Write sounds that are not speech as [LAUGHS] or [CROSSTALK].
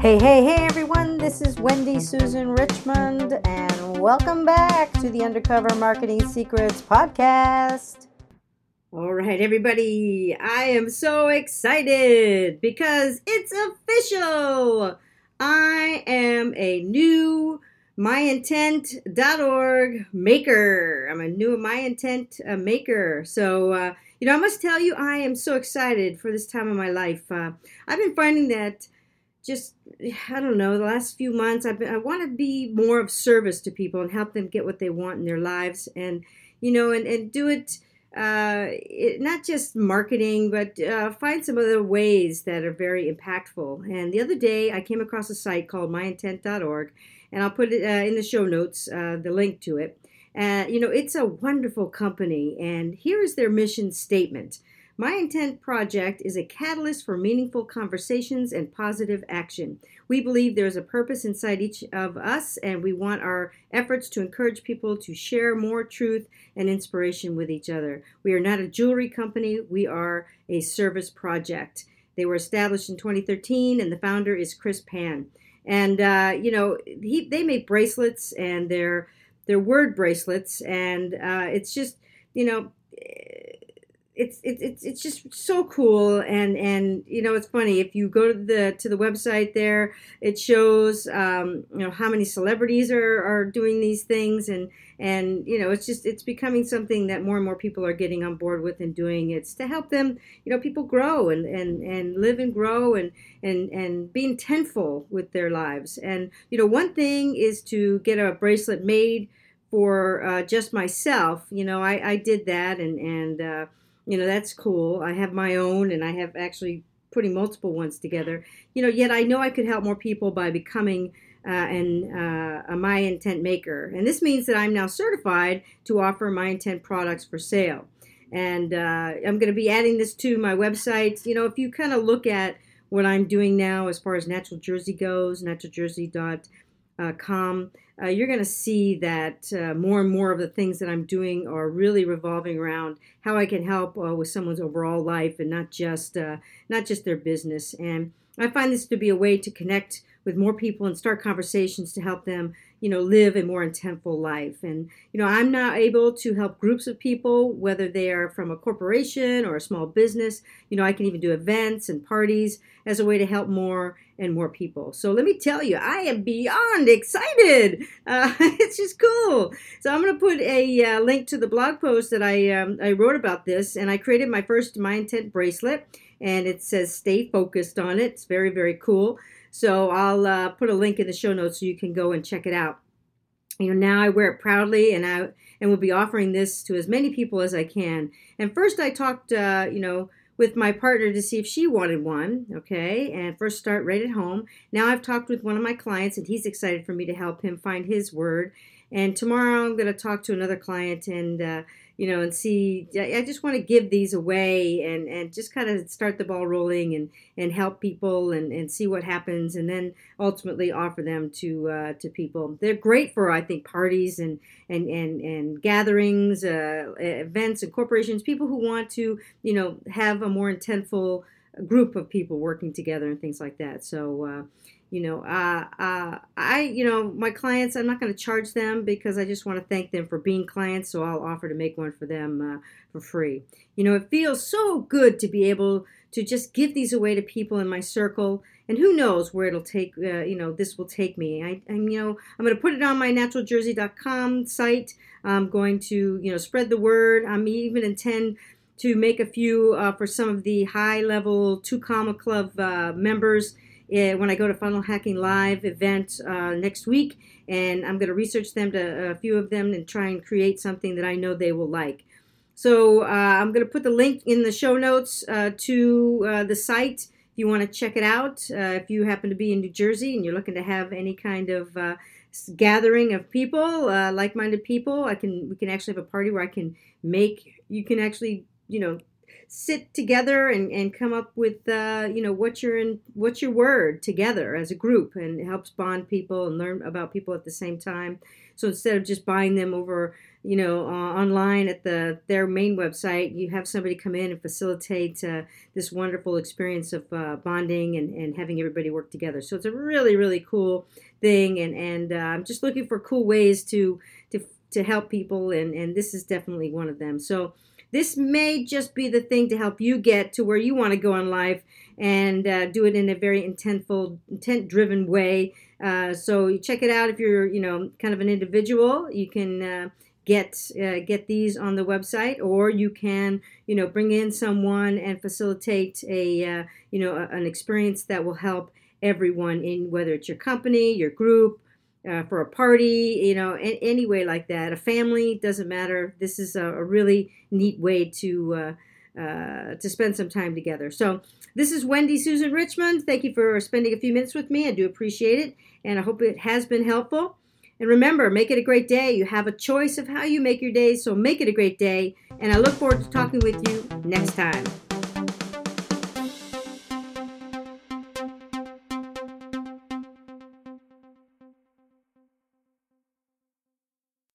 Hey, hey, hey, everyone. This is Wendy Susan Richmond, and welcome back to the Undercover Marketing Secrets Podcast. All right, everybody. I am so excited because it's official. I am a new myintent.org maker. I'm a new myintent uh, maker. So, uh, you know, I must tell you, I am so excited for this time of my life. Uh, I've been finding that just, I don't know, the last few months, I've been, I want to be more of service to people and help them get what they want in their lives and, you know, and, and do it. Uh, it, not just marketing, but uh, find some other ways that are very impactful. And the other day, I came across a site called myintent.org, and I'll put it uh, in the show notes, uh, the link to it. Uh, you know, it's a wonderful company, and here is their mission statement. My Intent Project is a catalyst for meaningful conversations and positive action. We believe there is a purpose inside each of us, and we want our efforts to encourage people to share more truth and inspiration with each other. We are not a jewelry company, we are a service project. They were established in 2013, and the founder is Chris Pan. And uh, you know, he they make bracelets, and they're they're word bracelets, and uh, it's just you know it's it's it's just so cool. And and you know it's funny if you go to the to the website there it shows um, you know how many celebrities are are doing these things. And and you know it's just it's becoming something that more and more people are getting on board with and doing. It's to help them you know people grow and and and live and grow and and and be intentful with their lives. And you know one thing is to get a bracelet made for uh, just myself. You know I, I did that and and uh, you know that's cool. I have my own and i have actually putting multiple ones together. You know yet i know i could help more people by becoming uh, an, uh, a my intent maker. And this means that i'm now certified to offer my intent products for sale. And uh, i'm going to be adding this to my website. You know if you kind of look at what i'm doing now as far as natural jersey goes naturaljersey.com uh, you're going to see that uh, more and more of the things that I'm doing are really revolving around how I can help uh, with someone's overall life and not just uh, not just their business. And I find this to be a way to connect with more people and start conversations to help them you know live a more intentful life. And you know i'm now able to help groups of people whether they are from a corporation or a small business. You know i can even do events and parties as a way to help more and more people. So let me tell you i am beyond excited. [LAUGHS] Uh, it's just cool. So i'm going to put a uh, link to the blog post that i um, i wrote about this and i created my first my intent bracelet and it says stay focused on it it's very very cool so I'll uh, put a link in the show notes so you can go and check it out. You know, now I wear it proudly, and I and will be offering this to as many people as I can. And first, I talked, uh, you know, with my partner to see if she wanted one. Okay, and first start right at home. Now I've talked with one of my clients, and he's excited for me to help him find his word. And tomorrow I'm going to talk to another client and. Uh, you know, and see. I just want to give these away and, and just kind of start the ball rolling and, and help people and, and see what happens, and then ultimately offer them to uh, to people. They're great for I think parties and and and and gatherings, uh, events, and corporations. People who want to you know have a more intentful group of people working together and things like that. So. Uh, you know uh, uh, i you know my clients i'm not going to charge them because i just want to thank them for being clients so i'll offer to make one for them uh, for free. You know it feels so good to be able to just give these away to people in my circle and who knows where it'll take uh, you know this will take me. I, i'm you know i'm going to put it on my naturaljersey.com site. I'm going to you know spread the word. I'm even intend to make a few uh, for some of the high level two comma club uh, members when I go to Funnel Hacking Live event uh, next week, and I'm going to research them to a few of them and try and create something that I know they will like. So uh, I'm going to put the link in the show notes uh, to uh, the site if you want to check it out. Uh, if you happen to be in New Jersey and you're looking to have any kind of uh, gathering of people, like-minded people, I can we can actually have a party where I can make you can actually you know sit together and, and come up with uh, you know what's your in, what's your word together as a group and it helps bond people and learn about people at the same time so instead of just buying them over you know, uh, online at the their main website, you have somebody come in and facilitate uh, this wonderful experience of uh, bonding and, and having everybody work together. So it's a really really cool thing, and and uh, I'm just looking for cool ways to to to help people, and and this is definitely one of them. So this may just be the thing to help you get to where you want to go in life and uh, do it in a very intentful, intent-driven way. Uh, so you check it out if you're, you know, kind of an individual. You can uh, get uh, get these on the website, or you can, you know, bring in someone and facilitate a, uh, you know, a, an experience that will help everyone in whether it's your company, your group, uh, for a party, you know, in, any way like that. A family doesn't matter. This is a, a really neat way to uh, uh, to spend some time together. So this is Wendy Susan Richmond. Thank you for spending a few minutes with me. I do appreciate it, and I hope it has been helpful. And remember, make it a great day. You have a choice of how you make your day, so make it a great day. And I look forward to talking with you next time.